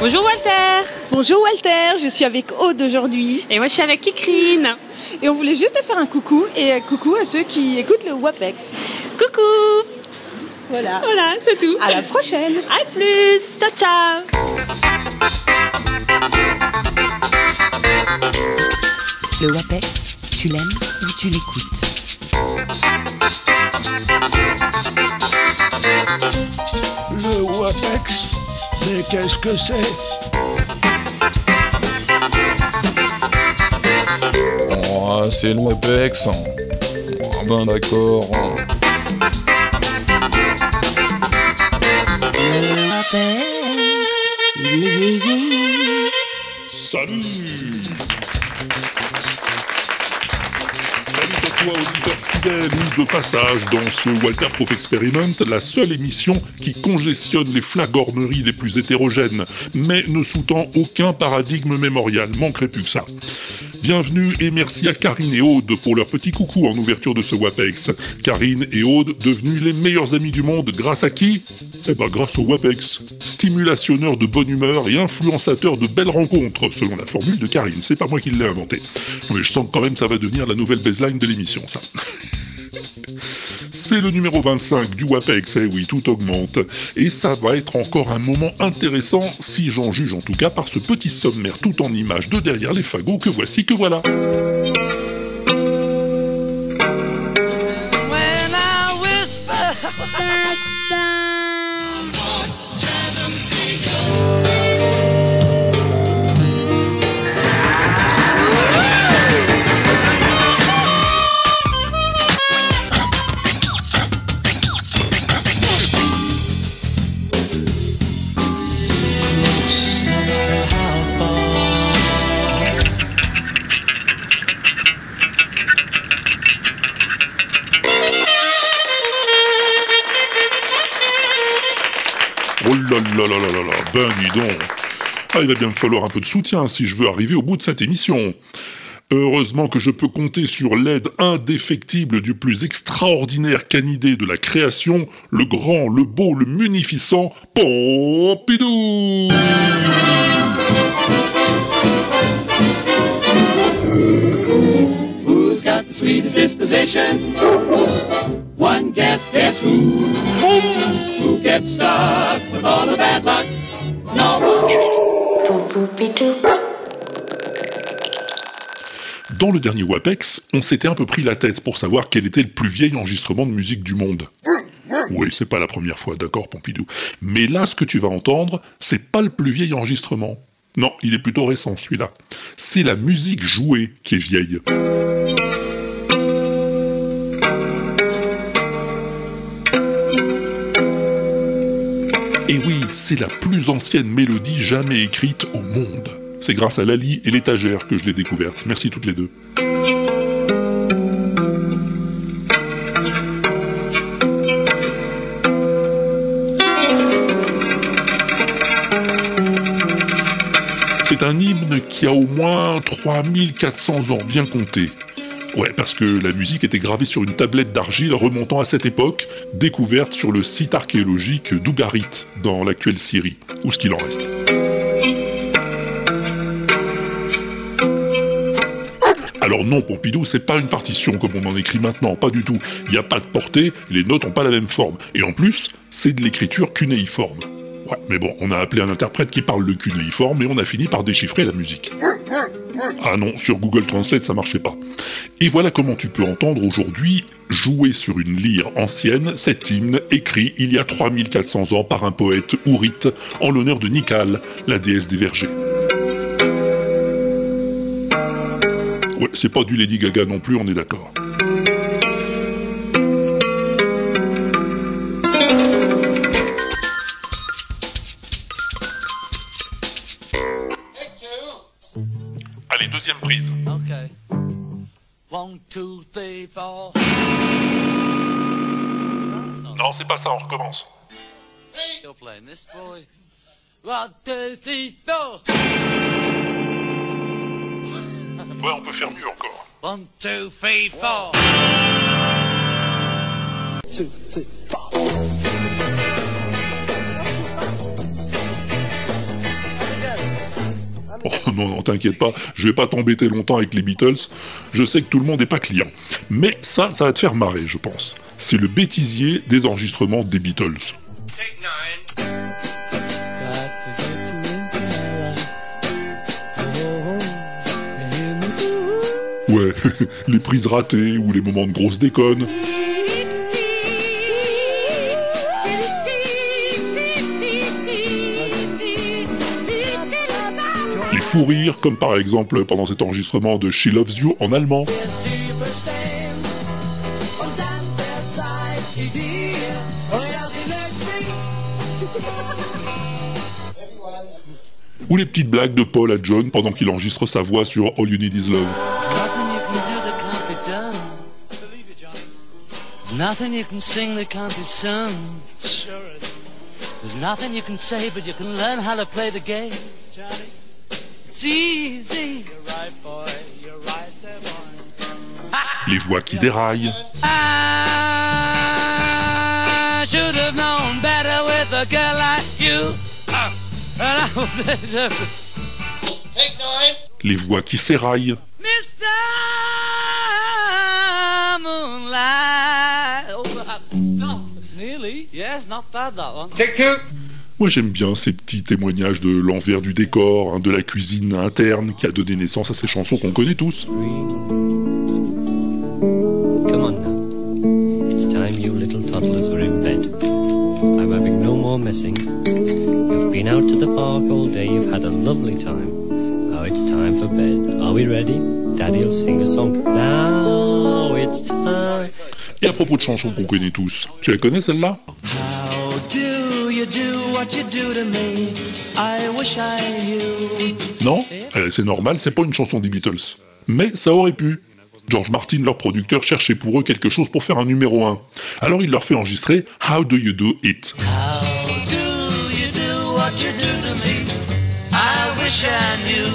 Bonjour Walter. Bonjour Walter, je suis avec Aude aujourd'hui. Et moi je suis avec Kikrine. Et on voulait juste te faire un coucou et euh, coucou à ceux qui écoutent le WAPEX. Coucou. Voilà. Voilà, c'est tout. À la prochaine. À plus. Ciao ciao. Le WAPEX, tu l'aimes ou tu l'écoutes? Le WAPEX Mais qu'est-ce que c'est? Oh, c'est le WAPEX. Ah ben d'accord. Salut de passage dans ce Walter Proof Experiment, la seule émission qui congestionne les flagorneries les plus hétérogènes, mais ne sous-tend aucun paradigme mémorial, manquerait plus que ça. Bienvenue et merci à Karine et Aude pour leur petit coucou en ouverture de ce WAPEX. Karine et Aude devenus les meilleurs amis du monde grâce à qui? Eh ben grâce au WAPEX. Stimulationneur de bonne humeur et influençateur de belles rencontres, selon la formule de Karine. C'est pas moi qui l'ai inventé. Mais je sens quand même ça va devenir la nouvelle baseline de l'émission, ça. C'est le numéro 25 du WAPEX, eh oui, tout augmente. Et ça va être encore un moment intéressant, si j'en juge en tout cas par ce petit sommaire tout en images de derrière les fagots que voici que voilà. Va bien me falloir un peu de soutien si je veux arriver au bout de cette émission. Heureusement que je peux compter sur l'aide indéfectible du plus extraordinaire canidé de la création, le grand, le beau, le munificent Pompidou Who's got the sweetest disposition? One guess, guess who? Who gets stuck with all the bad luck? No one. Dans le dernier WAPEX, on s'était un peu pris la tête pour savoir quel était le plus vieil enregistrement de musique du monde. Oui, c'est pas la première fois, d'accord, Pompidou. Mais là, ce que tu vas entendre, c'est pas le plus vieil enregistrement. Non, il est plutôt récent, celui-là. C'est la musique jouée qui est vieille. C'est la plus ancienne mélodie jamais écrite au monde. C'est grâce à Lali et l'étagère que je l'ai découverte. Merci toutes les deux. C'est un hymne qui a au moins 3400 ans, bien compté. Ouais, parce que la musique était gravée sur une tablette d'argile remontant à cette époque, découverte sur le site archéologique d'Ougarit, dans l'actuelle Syrie, ou ce qu'il en reste. Alors non, Pompidou, c'est pas une partition comme on en écrit maintenant, pas du tout. Il n'y a pas de portée, les notes n'ont pas la même forme. Et en plus, c'est de l'écriture cunéiforme. Ouais, mais bon, on a appelé un interprète qui parle le cunéiforme et on a fini par déchiffrer la musique. Ah non, sur Google Translate ça marchait pas. Et voilà comment tu peux entendre aujourd'hui jouer sur une lyre ancienne cet hymne écrit il y a 3400 ans par un poète ourite en l'honneur de Nikal, la déesse des vergers. Ouais, c'est pas du Lady Gaga non plus, on est d'accord. Deuxième prise. Okay. One, two, three, four. Non, c'est pas ça, on recommence. You're playing this boy. One, two, three, four. Ouais, on peut faire mieux encore. One, two, three, four. Oh non, non, t'inquiète pas, je vais pas t'embêter longtemps avec les Beatles, je sais que tout le monde n'est pas client. Mais ça, ça va te faire marrer, je pense. C'est le bêtisier des enregistrements des Beatles. Ouais, les prises ratées ou les moments de grosse déconne. Comme par exemple pendant cet enregistrement de She Loves You en allemand. Ou les petites blagues de Paul à John pendant qu'il enregistre sa voix sur All You Need Is Love. There's nothing you can sing that can't be sung. There's nothing you can say, but you can learn how to play the game. Les voix qui déraillent. I should have known better with a girl like you. Uh, Les voix qui s'éraillent. Mr. Moonlight. Oh, stop. Nearly. Yes, not bad that one. Moi j'aime bien ces petits témoignages de l'envers du décor, hein, de la cuisine interne qui a donné naissance à ces chansons qu'on connaît tous. Come on now. It's time you little toddlers were in bed. I'm having no more messing. You've been out to the park all day, you've had a lovely time. Now it's time for bed. Are we ready? Daddy'll sing a song. Now it's time. Et à propos de chansons qu'on connaît tous, tu la connais celle-là? How do you do what you do to me? I wish I knew. Non Euh, C'est normal, c'est pas une chanson des Beatles. Mais ça aurait pu. George Martin, leur producteur, cherchait pour eux quelque chose pour faire un numéro 1. Alors il leur fait enregistrer How Do You Do It. How do you do what you do to me? I wish I knew.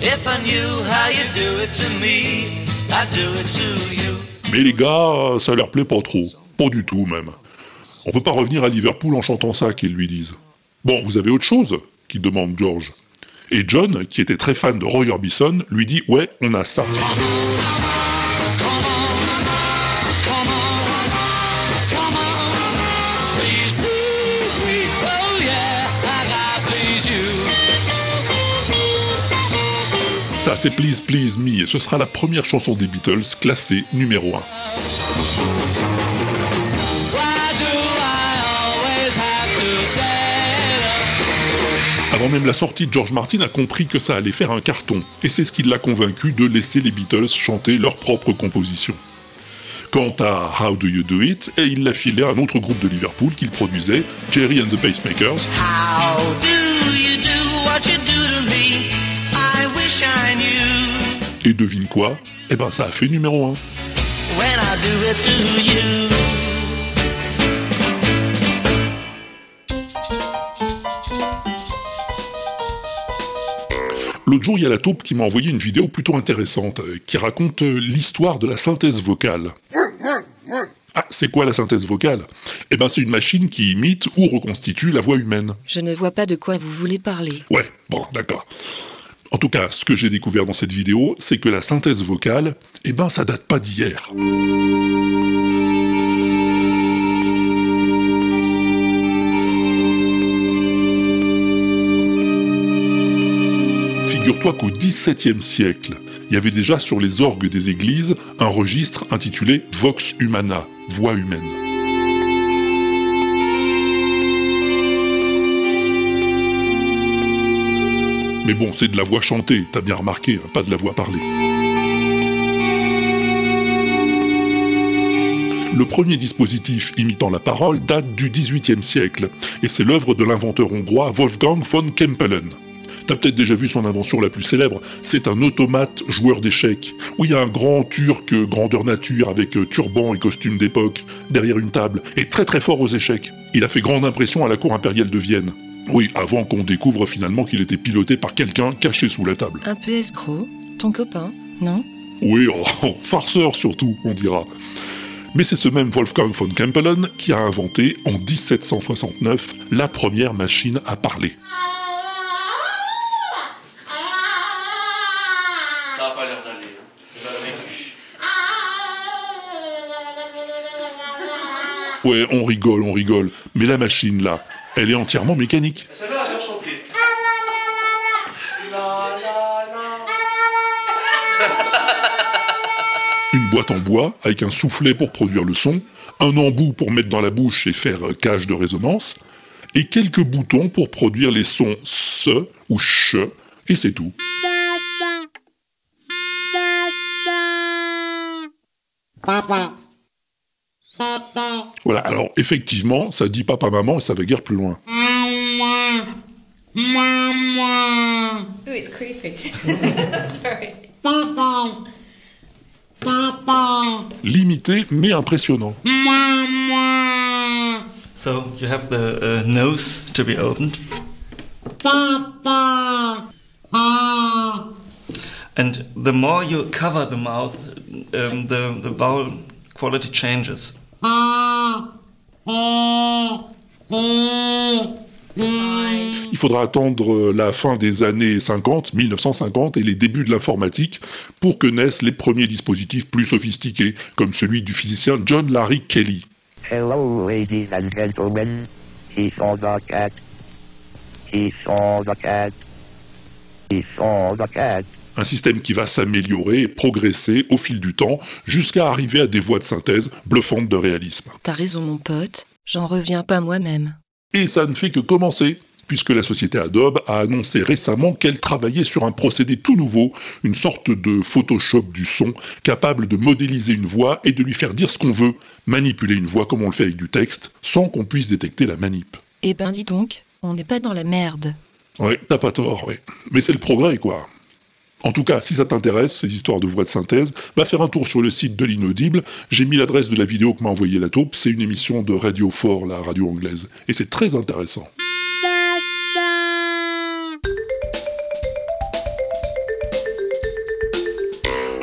If I knew how you do it to me, I'd do it to you. Mais les gars, ça leur plaît pas trop. Pas du tout même. On peut pas revenir à Liverpool en chantant ça, qu'ils lui disent. Bon, vous avez autre chose qui demande George. Et John, qui était très fan de Roy Orbison, lui dit Ouais, on a ça. Ça, c'est Please Please Me, ce sera la première chanson des Beatles classée numéro 1. Avant même la sortie, George Martin a compris que ça allait faire un carton, et c'est ce qui l'a convaincu de laisser les Beatles chanter leurs propres compositions. Quant à How Do You Do It, et il l'a filé à un autre groupe de Liverpool qu'il produisait, Jerry and the Pacemakers, How do you do what you do to me? I wish I knew. et devine quoi? Eh ben ça a fait numéro 1. When I do it to you. L'autre jour, il y a la taupe qui m'a envoyé une vidéo plutôt intéressante, euh, qui raconte euh, l'histoire de la synthèse vocale. Ah, c'est quoi la synthèse vocale? Eh ben c'est une machine qui imite ou reconstitue la voix humaine. Je ne vois pas de quoi vous voulez parler. Ouais, bon, d'accord. En tout cas, ce que j'ai découvert dans cette vidéo, c'est que la synthèse vocale, eh ben ça date pas d'hier. Figure-toi qu'au XVIIe siècle, il y avait déjà sur les orgues des églises un registre intitulé Vox Humana, voix humaine. Mais bon, c'est de la voix chantée, t'as bien remarqué, hein, pas de la voix parlée. Le premier dispositif imitant la parole date du XVIIIe siècle, et c'est l'œuvre de l'inventeur hongrois Wolfgang von Kempelen. T'as peut-être déjà vu son invention la plus célèbre, c'est un automate joueur d'échecs, où il y a un grand turc grandeur nature avec euh, turban et costume d'époque, derrière une table, et très très fort aux échecs. Il a fait grande impression à la cour impériale de Vienne. Oui, avant qu'on découvre finalement qu'il était piloté par quelqu'un caché sous la table. Un peu escroc Ton copain Non? Oui, oh, farceur surtout, on dira. Mais c'est ce même Wolfgang von Kempelen qui a inventé en 1769 la première machine à parler. Ouais, on rigole, on rigole. Mais la machine, là, elle est entièrement mécanique. Une boîte en bois avec un soufflet pour produire le son, un embout pour mettre dans la bouche et faire euh, cage de résonance, et quelques boutons pour produire les sons se ou ch, et c'est tout. Voilà, alors effectivement, ça dit papa-maman et ça va guère plus loin. Ooh, it's creepy. Sorry. Limité mais impressionnant. So you have the uh, nose to be opened. And the more you cover the mouth, um, the, the vowel quality changes. Il faudra attendre euh, la fin des années 50, 1950 et les débuts de l'informatique pour que naissent les premiers dispositifs plus sophistiqués, comme celui du physicien John Larry Kelly. Hello, ladies and gentlemen. He saw the cat. He saw the cat. He saw the cat. Un système qui va s'améliorer et progresser au fil du temps jusqu'à arriver à des voix de synthèse bluffantes de réalisme. T'as raison, mon pote. J'en reviens pas moi-même. Et ça ne fait que commencer, puisque la société Adobe a annoncé récemment qu'elle travaillait sur un procédé tout nouveau, une sorte de Photoshop du son, capable de modéliser une voix et de lui faire dire ce qu'on veut, manipuler une voix comme on le fait avec du texte, sans qu'on puisse détecter la manip. Eh ben, dis donc, on n'est pas dans la merde. Ouais, t'as pas tort, ouais. Mais c'est le progrès, quoi. En tout cas, si ça t'intéresse, ces histoires de voix de synthèse, va faire un tour sur le site de l'inaudible. J'ai mis l'adresse de la vidéo que m'a envoyé la taupe. C'est une émission de Radio 4, la radio anglaise. Et c'est très intéressant.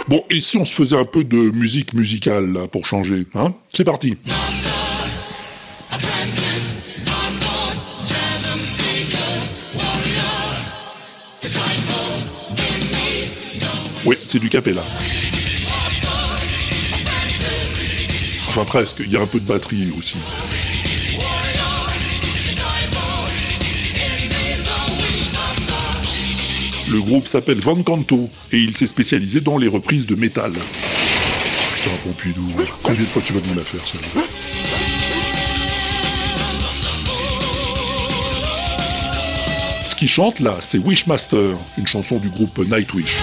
Bon, et si on se faisait un peu de musique musicale, là, pour changer, hein? C'est parti Oui, c'est du capella. Enfin presque, il y a un peu de batterie aussi. Le groupe s'appelle Van Canto et il s'est spécialisé dans les reprises de métal. Putain, Pompidou, combien de fois tu vas nous la faire, celle-là Ce qui chante là, c'est Wishmaster, une chanson du groupe Nightwish.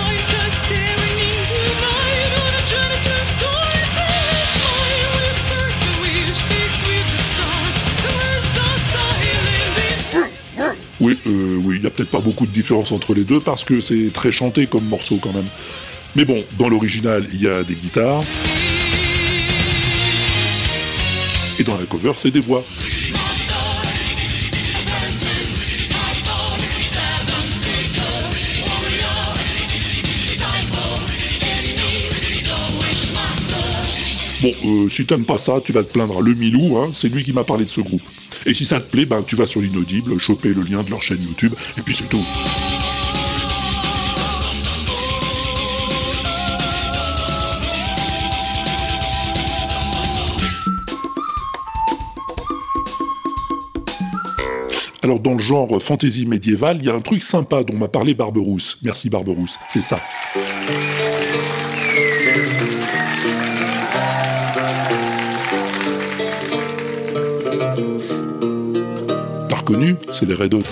Oui, euh, oui, il n'y a peut-être pas beaucoup de différence entre les deux parce que c'est très chanté comme morceau quand même. Mais bon, dans l'original, il y a des guitares. Et dans la cover, c'est des voix. Bon, euh, si t'aimes pas ça, tu vas te plaindre à Le Milou, hein, c'est lui qui m'a parlé de ce groupe. Et si ça te plaît, ben, tu vas sur l'inaudible, choper le lien de leur chaîne YouTube, et puis c'est tout. Alors dans le genre fantasy médiéval, il y a un truc sympa dont m'a parlé Barberousse. Merci Barberousse, c'est ça. Pas reconnu, c'est les Red Hot.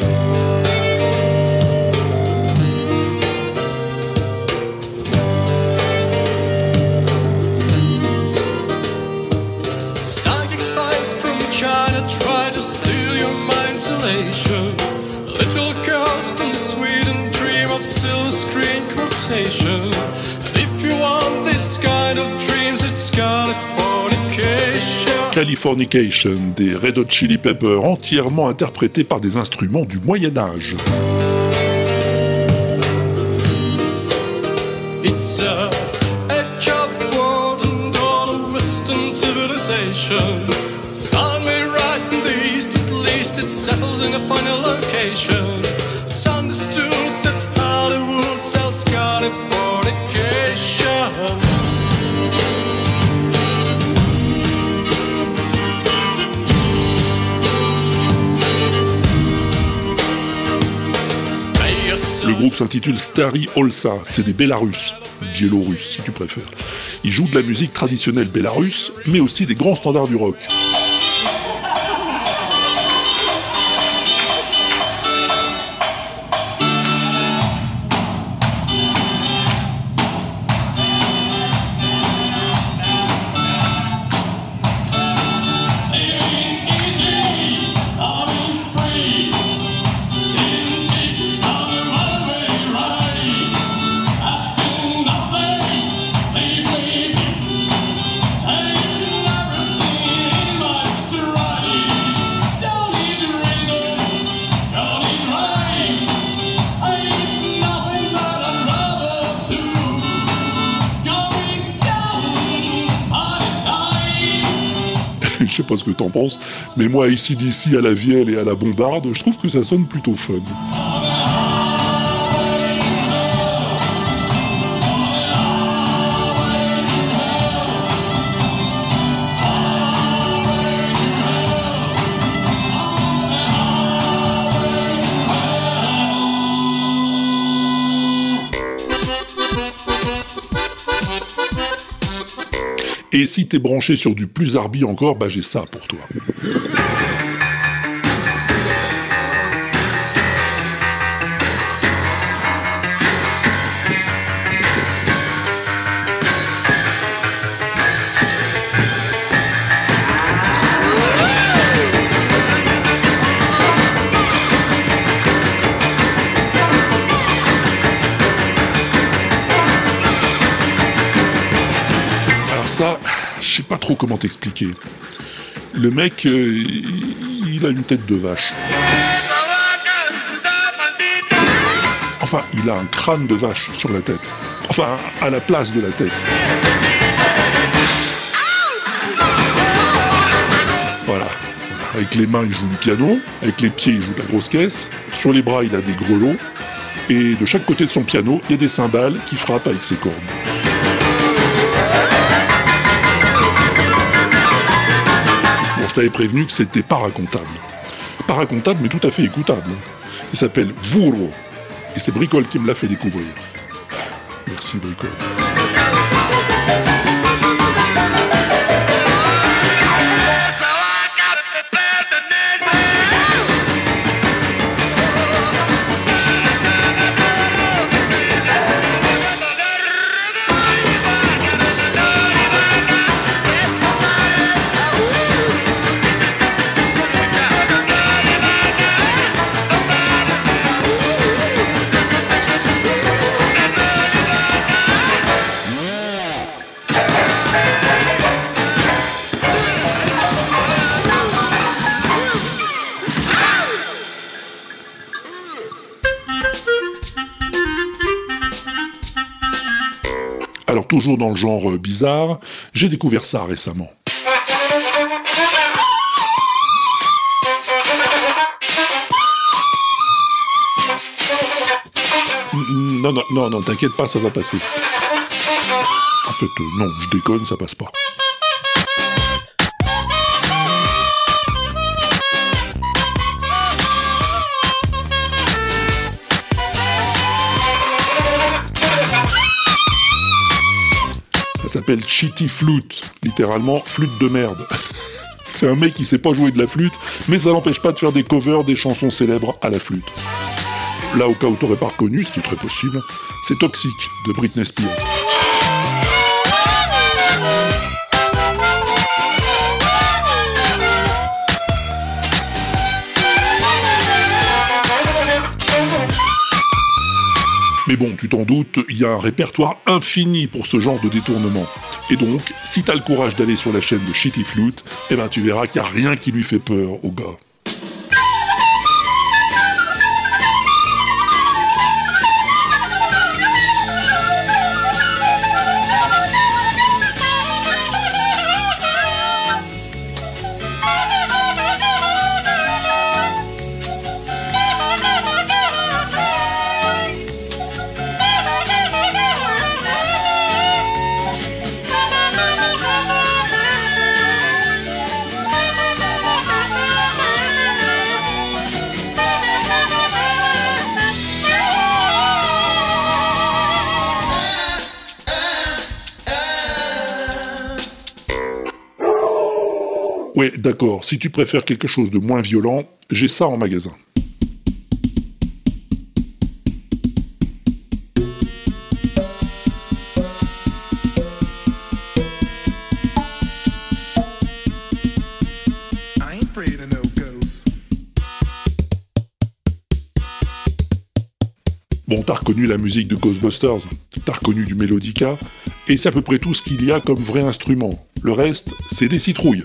Little girls from Sweden dream of silver screen quotation. Californication. Des Red Hot Chili Peppers entièrement interprétés par des instruments du Moyen Âge. It's a edge of world and all Western civilization. The sun may rise in the east, at least it settles in a final location. It's understood that Hollywood sells Californication. Groupe s'intitule Stary Olsa, c'est des Bélarusses, Biélorusses si tu préfères. Ils jouent de la musique traditionnelle bélarusse, mais aussi des grands standards du rock. Je sais pas ce que t'en penses, mais moi ici d'ici à la vielle et à la bombarde, je trouve que ça sonne plutôt fun. Et si t'es branché sur du plus arbi encore, bah j'ai ça pour toi. Comment t'expliquer. Le mec, euh, il a une tête de vache. Enfin, il a un crâne de vache sur la tête. Enfin, à la place de la tête. Voilà. Avec les mains, il joue du piano. Avec les pieds, il joue de la grosse caisse. Sur les bras, il a des grelots. Et de chaque côté de son piano, il y a des cymbales qui frappent avec ses cordes. Je t'avais prévenu que c'était pas racontable. Pas racontable, mais tout à fait écoutable. Il s'appelle Vuro. Et c'est Bricole qui me l'a fait découvrir. Merci Bricole. Dans le genre euh, bizarre, j'ai découvert ça récemment. Mm, Non, non, non, non, t'inquiète pas, ça va passer. En fait, euh, non, je déconne, ça passe pas. S'appelle Shitty Flute, littéralement flûte de merde. C'est un mec qui sait pas jouer de la flûte, mais ça n'empêche pas de faire des covers des chansons célèbres à la flûte. Là, au cas où t'aurais pas reconnu, ce qui est très possible, c'est Toxic de Britney Spears. Mais bon, tu t'en doutes, il y a un répertoire infini pour ce genre de détournement. Et donc, si t'as le courage d'aller sur la chaîne de Shitty Flute, eh ben tu verras qu'il n'y a rien qui lui fait peur au gars. Ouais, d'accord, si tu préfères quelque chose de moins violent, j'ai ça en magasin. Bon, t'as reconnu la musique de Ghostbusters, t'as reconnu du Melodica, et c'est à peu près tout ce qu'il y a comme vrai instrument. Le reste, c'est des citrouilles.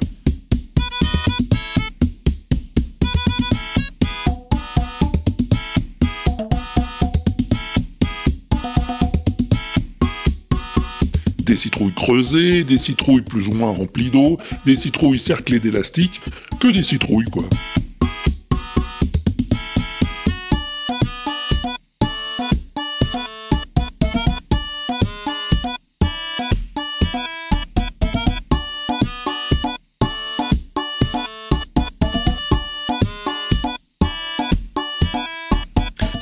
Des citrouilles creusées, des citrouilles plus ou moins remplies d'eau, des citrouilles cerclées d'élastique, que des citrouilles quoi.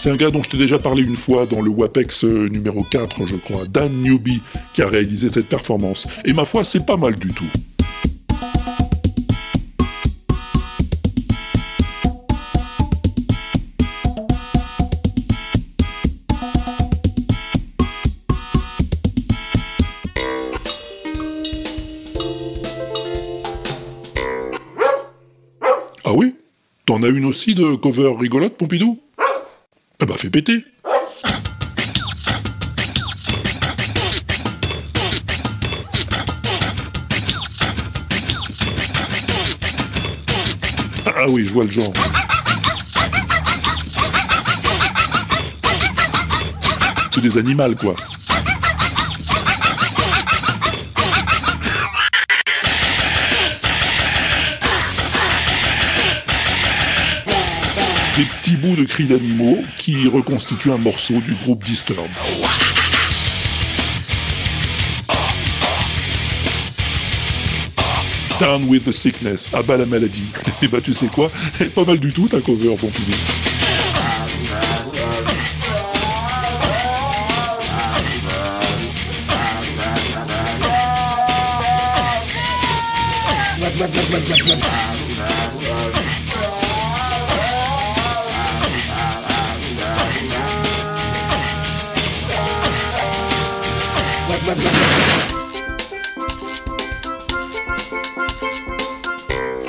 C'est un gars dont je t'ai déjà parlé une fois dans le WAPEX euh, numéro 4, je crois, Dan Newby, qui a réalisé cette performance. Et ma foi, c'est pas mal du tout. Ah oui? T'en as une aussi de cover rigolote, Pompidou? Eh bah fais péter Ah oui, je vois le genre. C'est des animaux, quoi. Des petits bouts de cris d'animaux qui reconstituent un morceau du groupe Disturb. Down with the sickness, à bas la maladie. Et bah tu sais quoi, pas mal du tout ta cover, Pompidou.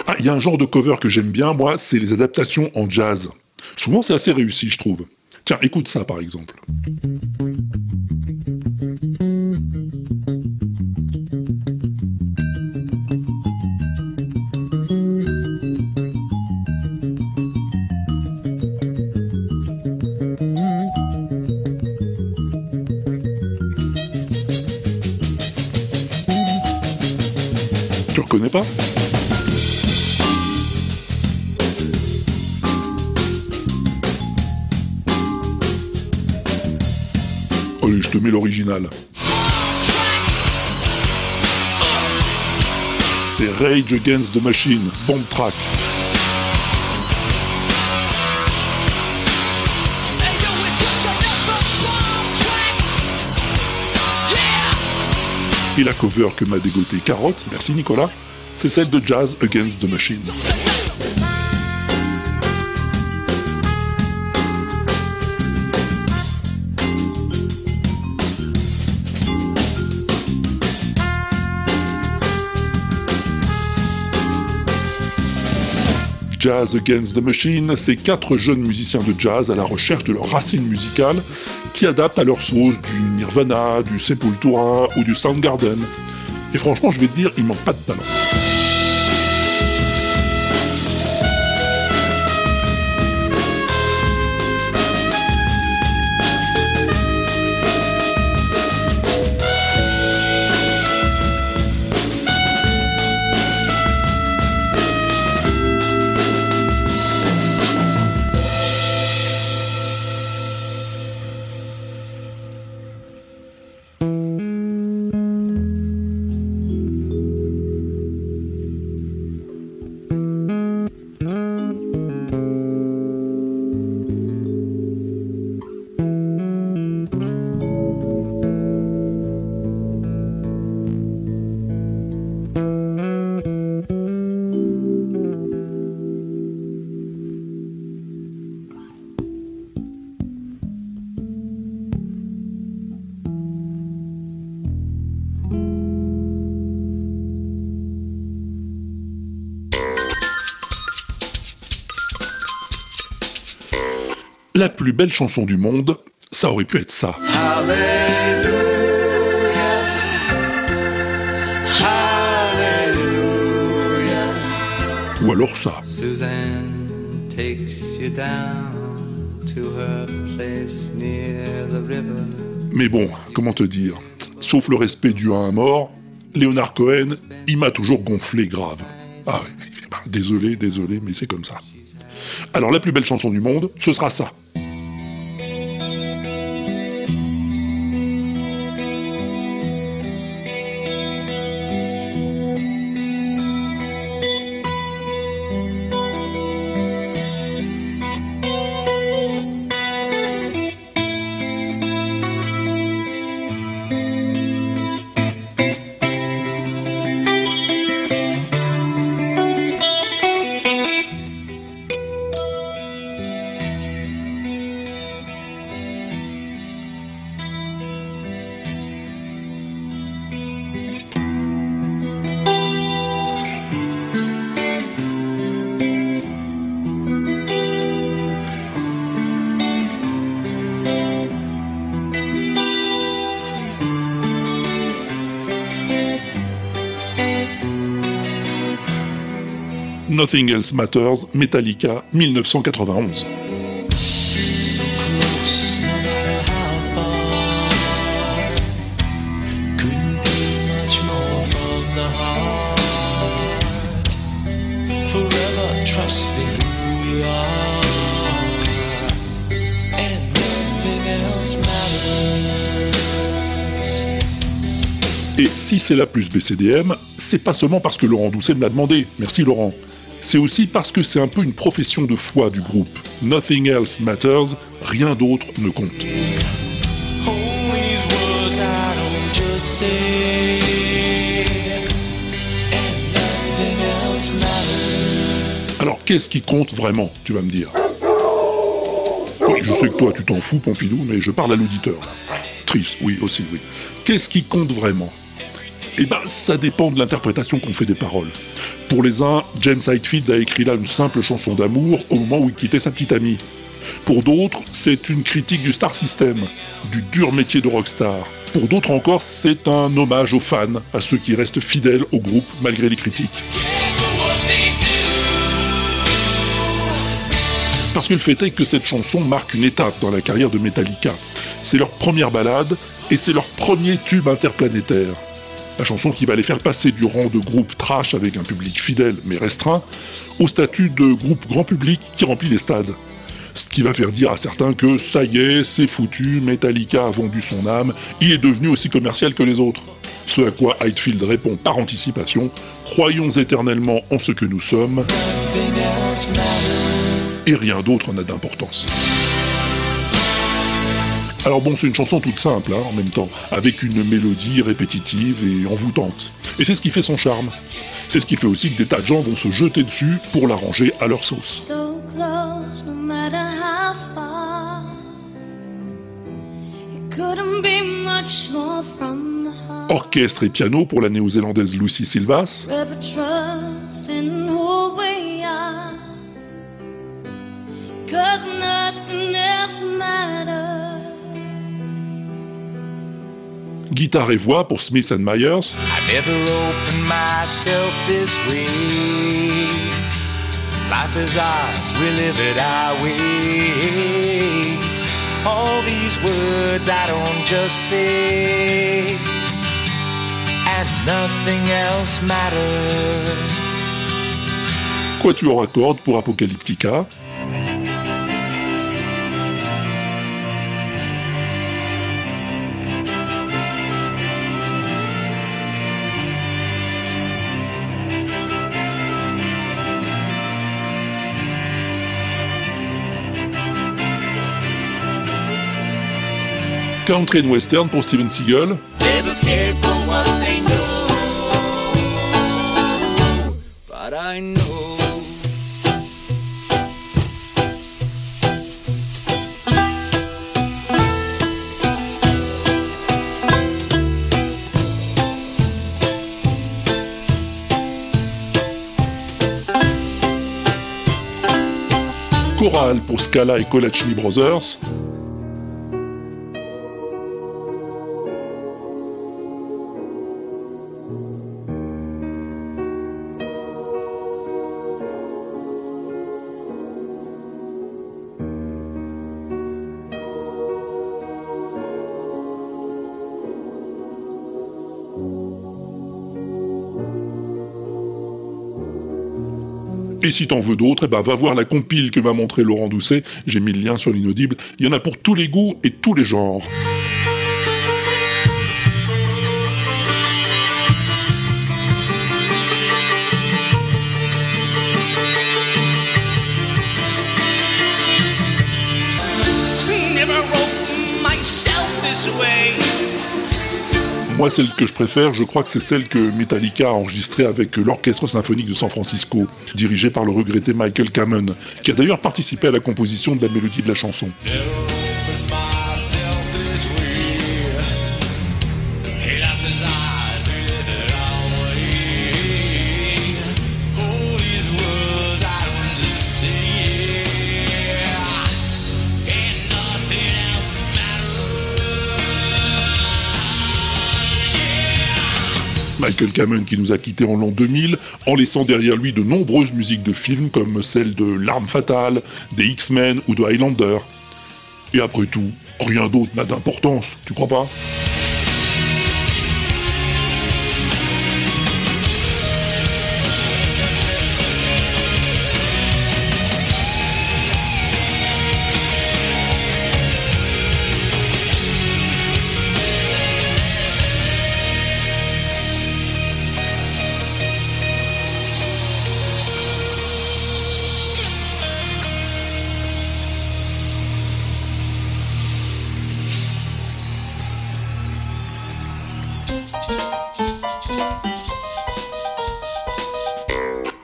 Ah, il y a un genre de cover que j'aime bien, moi, c'est les adaptations en jazz. Souvent, c'est assez réussi, je trouve. Tiens, écoute ça, par exemple. Allez, je te mets l'original. C'est Rage Against the Machine, Bomb Track. Et la cover que m'a dégoté Carotte, merci Nicolas, c'est celle de Jazz Against the Machine. Jazz Against the Machine, c'est quatre jeunes musiciens de jazz à la recherche de leurs racines musicales qui adaptent à leur sauce du Nirvana, du Sepultura ou du Soundgarden. Et franchement, je vais te dire, il manque pas de talent. La plus belle chanson du monde, ça aurait pu être ça. Ou alors ça. Suzanne takes you down to her place near the river. Mais bon, comment te dire? Sauf le respect dû à un mort, Léonard Cohen, il m'a toujours gonflé grave. Ah oui, ben, désolé, désolé, mais c'est comme ça. Alors la plus belle chanson du monde, ce sera ça. Nothing else matters. Et si c'est la plus BCDM, c'est pas seulement parce que Laurent Doucet me l'a demandé, merci Laurent. C'est aussi parce que c'est un peu une profession de foi du groupe. Nothing else matters, rien d'autre ne compte. Alors qu'est-ce qui compte vraiment, tu vas me dire? Je sais que toi tu t'en fous, Pompidou, mais je parle à l'auditeur. Triste, oui, aussi, oui. Qu'est-ce qui compte vraiment? Eh ben, ça dépend de l'interprétation qu'on fait des paroles. Pour les uns, James Hetfield a écrit là une simple chanson d'amour au moment où il quittait sa petite amie. Pour d'autres, c'est une critique du star system, du dur métier de rockstar. Pour d'autres encore, c'est un hommage aux fans, à ceux qui restent fidèles au groupe malgré les critiques. Parce que le fait est que cette chanson marque une étape dans la carrière de Metallica. C'est leur première balade et c'est leur premier tube interplanétaire. La chanson qui va les faire passer du rang de groupe trash avec un public fidèle mais restreint au statut de groupe grand public qui remplit les stades. Ce qui va faire dire à certains que ça y est, c'est foutu, Metallica a vendu son âme, il est devenu aussi commercial que les autres. Ce à quoi Hetfield répond par anticipation Croyons éternellement en ce que nous sommes, et rien d'autre n'a d'importance. Alors bon, c'est une chanson toute simple hein, en même temps, avec une mélodie répétitive et envoûtante. Et c'est ce qui fait son charme. C'est ce qui fait aussi que des tas de gens vont se jeter dessus pour l'arranger à leur sauce. So close, no matter how far. It couldn't be much more from the heart. Orchestre et piano pour la néo-zélandaise Lucy Silvas, guitare et voix pour Smith and Myers. Life is ours, we live it our way. All these words I don't just say, and nothing else matters. quatuor à cordes pour Apocalyptica, country and western pour Steven Seagal, chorale pour Scala et Kolachny Brothers. Et si t'en veux d'autres, eh ben va voir la compile que m'a montré Laurent Doucet. J'ai mis le lien sur l'inaudible. Il y en a pour tous les goûts et tous les genres. Moi, celle que je préfère, je crois que c'est celle que Metallica a enregistrée avec l'Orchestre Symphonique de San Francisco, dirigé par le regretté Michael Kamen, qui a d'ailleurs participé à la composition de la mélodie de la chanson. Michael Kamen qui nous a quittés en l'an 2000, en laissant derrière lui de nombreuses musiques de films comme celle de L'arme fatale, des X-Men ou de Highlander. Et après tout, rien d'autre n'a d'importance, tu crois pas?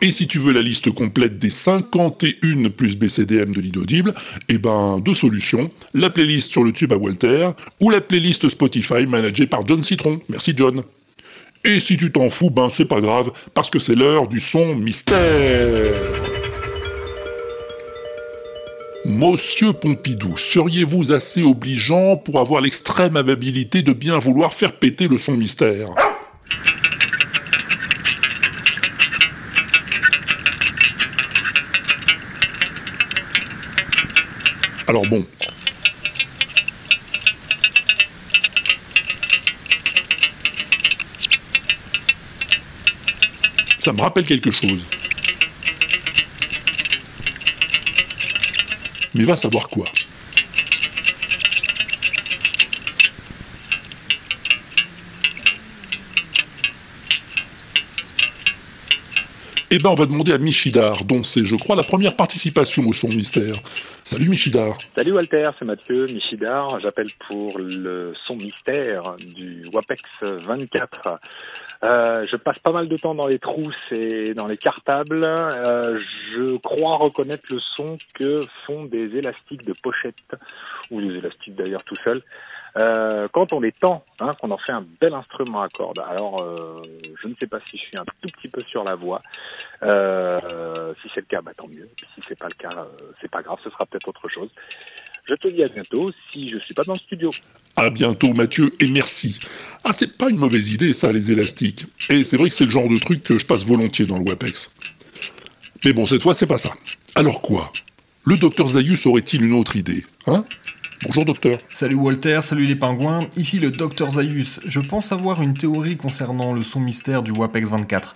Et si tu veux la liste complète des 51 plus BCDM de l'inaudible, eh ben, deux solutions. La playlist sur le tube à Walter, ou la playlist Spotify managée par John Citron. Merci John. Et si tu t'en fous, ben c'est pas grave, parce que c'est l'heure du son mystère. Monsieur Pompidou, seriez-vous assez obligeant pour avoir l'extrême amabilité de bien vouloir faire péter le son mystère? Alors bon. Ça me rappelle quelque chose. Mais va savoir quoi. Eh ben, on va demander à Michidar, dont c'est, je crois, la première participation au son mystère. Salut Michidar. Salut Walter, c'est Mathieu Michidar. J'appelle pour le son mystère du WAPEX 24. Euh, je passe pas mal de temps dans les trousses et dans les cartables. Euh, je crois reconnaître le son que font des élastiques de pochette, ou des élastiques d'ailleurs tout seuls. Euh, quand on les tend, hein, qu'on en fait un bel instrument à cordes. Alors, euh, je ne sais pas si je suis un tout petit peu sur la voie. Euh, si c'est le cas, bah, tant mieux. Si c'est pas le cas, c'est pas grave. Ce sera peut-être autre chose. Je te dis à bientôt si je suis pas dans le studio. À bientôt Mathieu et merci. Ah c'est pas une mauvaise idée ça les élastiques. Et c'est vrai que c'est le genre de truc que je passe volontiers dans le WAPEX. Mais bon cette fois c'est pas ça. Alors quoi? Le docteur Zayus aurait-il une autre idée Hein? Bonjour docteur. Salut Walter, salut les pingouins, ici le docteur Zayus. Je pense avoir une théorie concernant le son mystère du WAPEX 24.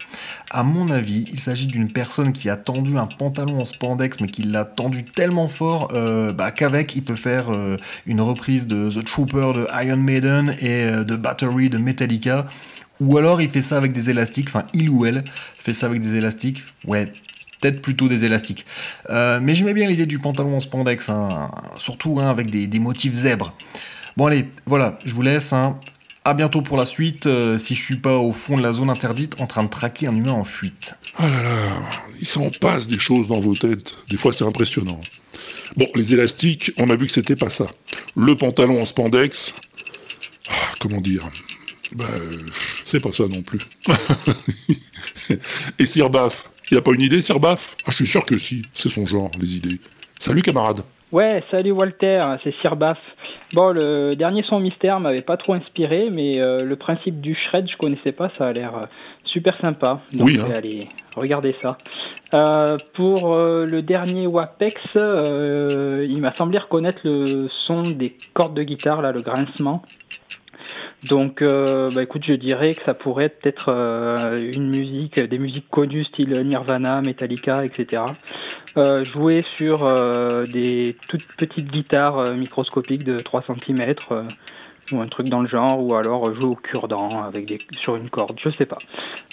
À mon avis, il s'agit d'une personne qui a tendu un pantalon en spandex mais qui l'a tendu tellement fort euh, bah, qu'avec il peut faire euh, une reprise de The Trooper de Iron Maiden et euh, de Battery de Metallica. Ou alors il fait ça avec des élastiques, enfin il ou elle fait ça avec des élastiques. Ouais, peut-être plutôt des élastiques. Euh, mais j'aimais bien l'idée du pantalon en spandex, hein, surtout hein, avec des, motifs zèbres. Bon allez, voilà, je vous laisse. Hein. À bientôt pour la suite, euh, si je suis pas au fond de la zone interdite en train de traquer un humain en fuite. Ah là là, il s'en passe des choses dans vos têtes. Des fois c'est impressionnant. Bon, les élastiques, on a vu que c'était pas ça. Le pantalon en spandex, ah, comment dire? Bah, c'est pas ça non plus. Et Sirbaf, il a pas une idée, Sirbaf ah, Je suis sûr que si, c'est son genre, les idées. Salut camarade. Ouais, salut Walter, c'est Sirbaf. Bon, le dernier son mystère m'avait pas trop inspiré, mais euh, le principe du shred, je connaissais pas, ça a l'air euh, super sympa. Donc, Oui, hein. Allez, regardez ça. Euh, pour le dernier Wapex, il m'a semblé reconnaître le son des cordes de guitare, là, le grincement. Donc, euh, bah, écoute, je dirais que ça pourrait être peut-être euh, une musique, des musiques connues style Nirvana, Metallica, etc. Euh, jouer sur euh, des toutes petites guitares euh, microscopiques de 3 cm ou un truc dans le genre, ou alors euh, jouer au cure-dent sur une corde, je sais pas,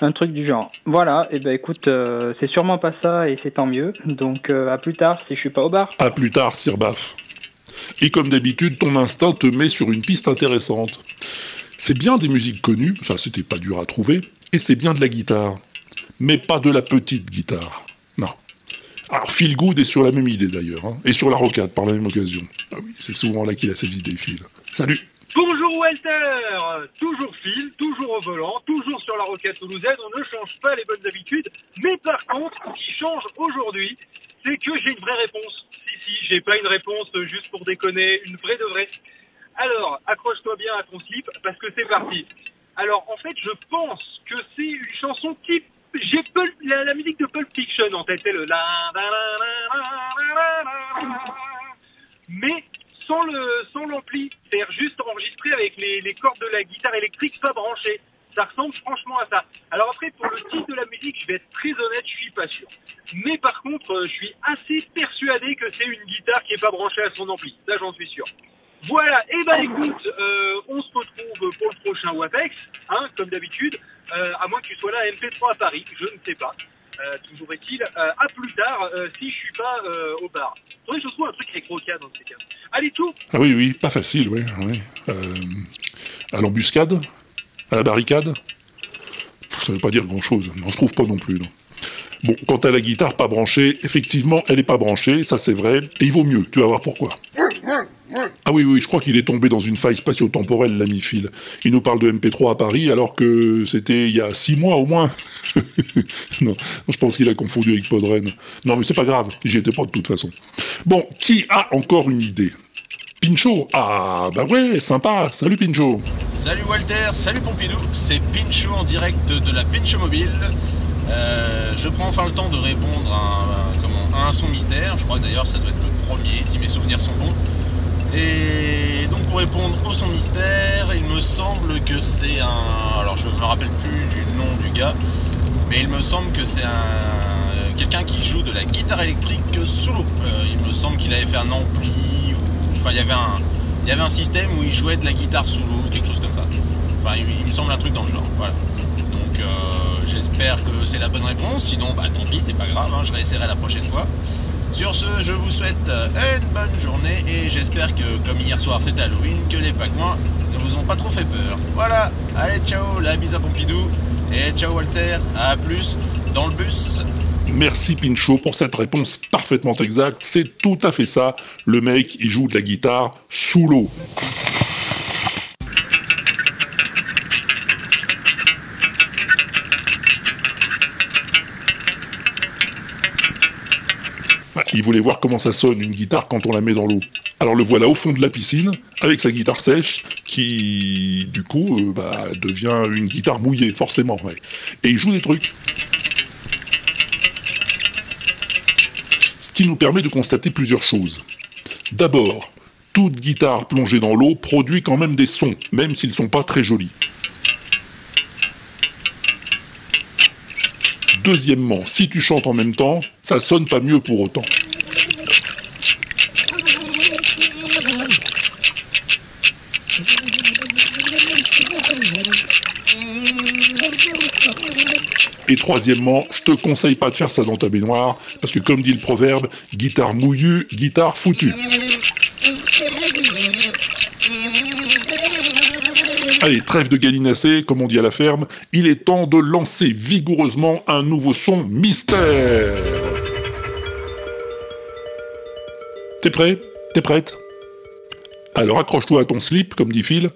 un truc du genre. Voilà, et ben écoute, euh, c'est sûrement pas ça et c'est tant mieux. Donc euh, à plus tard si je suis pas au bar. À plus tard, Sirbaf. Et comme d'habitude, ton instinct te met sur une piste intéressante. C'est bien des musiques connues, ça c'était pas dur à trouver, et c'est bien de la guitare. Mais pas de la petite guitare. Non. Alors Phil Good est sur la même idée d'ailleurs, hein, et sur la rocade par la même occasion. Ah oui, c'est souvent là qu'il a ses idées, Phil. Salut Bonjour Walter Toujours Phil, toujours au volant, toujours sur la roquette toulousaine, on ne change pas les bonnes habitudes, mais par contre, ce qui change aujourd'hui, c'est que j'ai une vraie réponse. Si, si, j'ai pas une réponse juste pour déconner, une vraie de vraie. Alors, accroche-toi bien à ton slip, parce que c'est parti. Alors, en fait, je pense que c'est une chanson type... J'ai la, musique de Pulp Fiction en tête, le... mais sans le sans l'ampli, c'est-à-dire juste enregistré avec les, les cordes de la guitare électrique pas branchées. Ça ressemble franchement à ça. Alors après, pour le titre de la musique, je vais être très honnête, je suis pas sûr. Mais par contre, euh, je suis assez persuadé que c'est une guitare qui est pas branchée à son ampli. Ça, j'en suis sûr. Voilà, et ben écoute, euh, on se retrouve pour le prochain WAPEX, hein, comme d'habitude, euh, à moins que tu sois là à MP3 à Paris, je ne sais pas. Euh, toujours est-il, euh, à plus tard, euh, si je suis pas euh, au bar. Faudrait je trouve un truc avec Roca dans ces cas. Allez, tout Ah oui, oui, pas facile, oui. oui. À l'embuscade À la barricade Ça veut pas dire grand-chose. Non, je trouve pas non plus, non. Bon, quant à la guitare pas branchée, effectivement, elle est pas branchée, ça c'est vrai, et il vaut mieux, tu vas voir pourquoi. Ah oui, oui, je crois qu'il est tombé dans une faille spatio-temporelle, l'ami Phil. Il nous parle de MP3 à Paris, alors que c'était il y a six mois au moins. non, je pense qu'il a confondu avec Podren. Non, mais c'est pas grave, j'y étais pas de toute façon. Bon, qui a encore une idée? Pincho Ah, bah ouais, sympa. Salut Pincho. Salut Walter, salut Pompidou, c'est Pincho en direct de la Pincho Mobile. Euh, je prends enfin le temps de répondre à un, à un son mystère. Je crois d'ailleurs ça doit être le premier si mes souvenirs sont bons. Et donc pour répondre au son mystère, il me semble que c'est un. Alors je me rappelle plus du nom du gars, mais il me semble que c'est un quelqu'un qui joue de la guitare électrique solo. Euh, il me semble qu'il avait fait un ampli ou enfin il y avait un il y avait un système où il jouait de la guitare solo ou quelque chose comme ça. Enfin il, me semble un truc dans le genre. Voilà. Donc euh, j'espère que c'est la bonne réponse. Sinon bah tant pis, c'est pas grave. hein, je réessayerai la prochaine fois. Sur ce, je vous souhaite euh, une bonne journée et j'espère que, comme hier soir c'est Halloween, que les pagouins ne vous ont pas trop fait peur. Voilà, allez ciao, la bise à Pompidou et ciao Walter, à plus dans le bus. Merci Pincho pour cette réponse parfaitement exacte. C'est tout à fait ça. Le mec, il joue de la guitare sous l'eau. Il voulait voir comment ça sonne une guitare quand on la met dans l'eau. Alors le voilà au fond de la piscine, avec sa guitare sèche, qui du coup euh, bah, devient une guitare mouillée, forcément. Et il joue des trucs. Ce qui nous permet de constater plusieurs choses. D'abord, toute guitare plongée dans l'eau produit quand même des sons, même s'ils ne sont pas très jolis. Deuxièmement, si tu chantes en même temps, ça sonne pas mieux pour autant. Et troisièmement, je te conseille pas de faire ça dans ta baignoire, parce que comme dit le proverbe, guitare mouillue, guitare foutue. Allez, trêve de gallinacé, comme on dit à la ferme, il est temps de lancer vigoureusement un nouveau son mystère. T'es prêt? T'es prête? Alors accroche-toi à ton slip, comme dit Phil,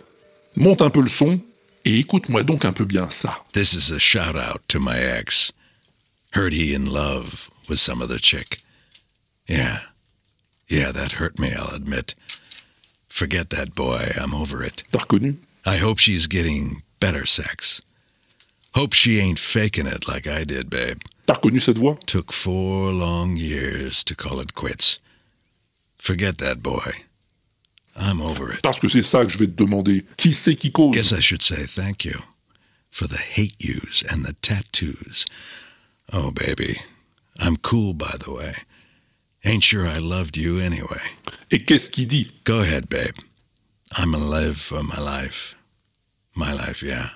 monte un peu le son, et écoute-moi donc un peu bien ça. This is a shout out to my ex. Heard he in love with some other chick. Yeah, Yeah, that hurt me, I'll admit. Forget that boy, I'm over it. T'as reconnu I hope she's getting better sex. Hope she ain't faking it like I did, babe. T'as reconnu cette voix Took four long years to call it quits. Forget that boy. I'm over it. Parce que c'est ça que je vais te demander. Qui c'est qui cause Guess I should say thank you for the hate yous and the tattoos. Oh, baby. I'm cool, by the way. Ain't sure I loved you anyway. Et qu'est-ce qu'il dit Go ahead, babe. I'm alive for my life. My life, yeah.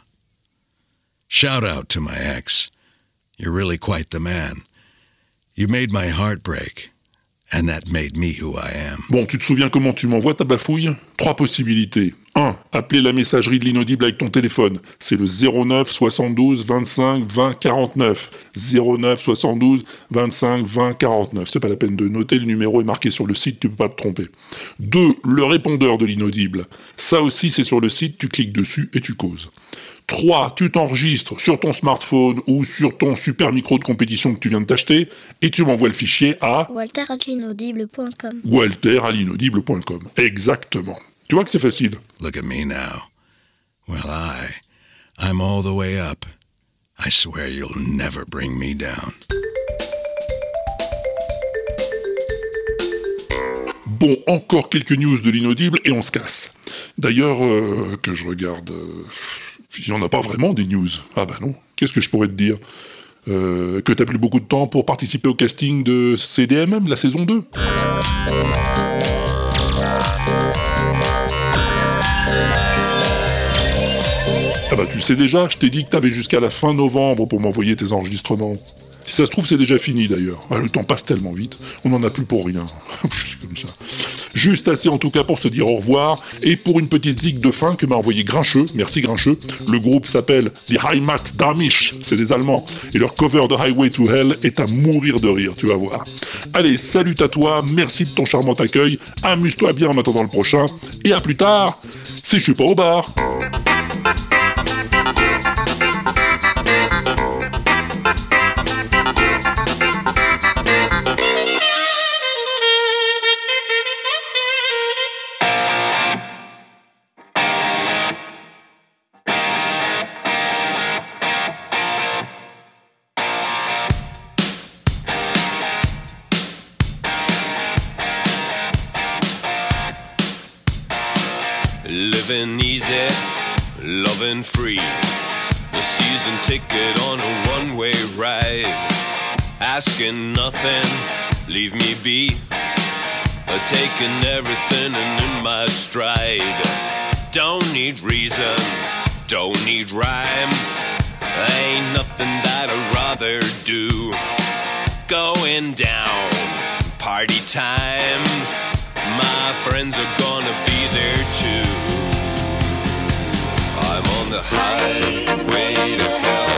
Shout out to my ex. You're really quite the man. You made my heart break, and that made me who I am. Bon, tu te souviens comment tu m'envoies ta bafouille? Trois possibilités. 1. Appeler la messagerie de l'inaudible avec ton téléphone. C'est le 09 72 25 20 49. 09 72 25 20 49. C'est pas la peine de noter, le numéro est marqué sur le site, tu peux pas te tromper. 2. Le répondeur de l'inaudible. Ça aussi, c'est sur le site, tu cliques dessus et tu causes. 3. Tu t'enregistres sur ton smartphone ou sur ton super micro de compétition que tu viens de t'acheter et tu m'envoies le fichier à walter.l'inaudible.com. walter à l'inaudible.com. Exactement. Tu vois que c'est facile. Look at me now. Well, I. I'm all the way up. I swear you'll never bring me down. Bon, encore quelques news de l'inaudible et on se casse. D'ailleurs, euh, que je regarde, euh, il n'y en a pas vraiment des news. Ah bah non, qu'est-ce que je pourrais te dire? Euh, Que t'as plus beaucoup de temps pour participer au casting de CDMM, la saison 2 Ah bah tu sais déjà, je t'ai dit que t'avais jusqu'à la fin novembre pour m'envoyer tes enregistrements. Si ça se trouve, c'est déjà fini d'ailleurs. Ah, le temps passe tellement vite, on n'en a plus pour rien. C'est comme ça. Juste assez en tout cas pour se dire au revoir et pour une petite zig de fin que m'a envoyé Grincheux. Merci Grincheux. Le groupe s'appelle Die Heimat Darmisch, c'est des Allemands. Et leur cover de Highway to Hell est à mourir de rire, tu vas voir. Allez, salut à toi, merci de ton charmant accueil, amuse-toi bien en attendant le prochain, et à plus tard, si je suis pas au bar. Asking nothing, leave me be. Taking everything and in my stride. Don't need reason, don't need rhyme. Ain't nothing that I'd rather do. Going down, party time. My friends are gonna be there too. I'm on the highway to hell.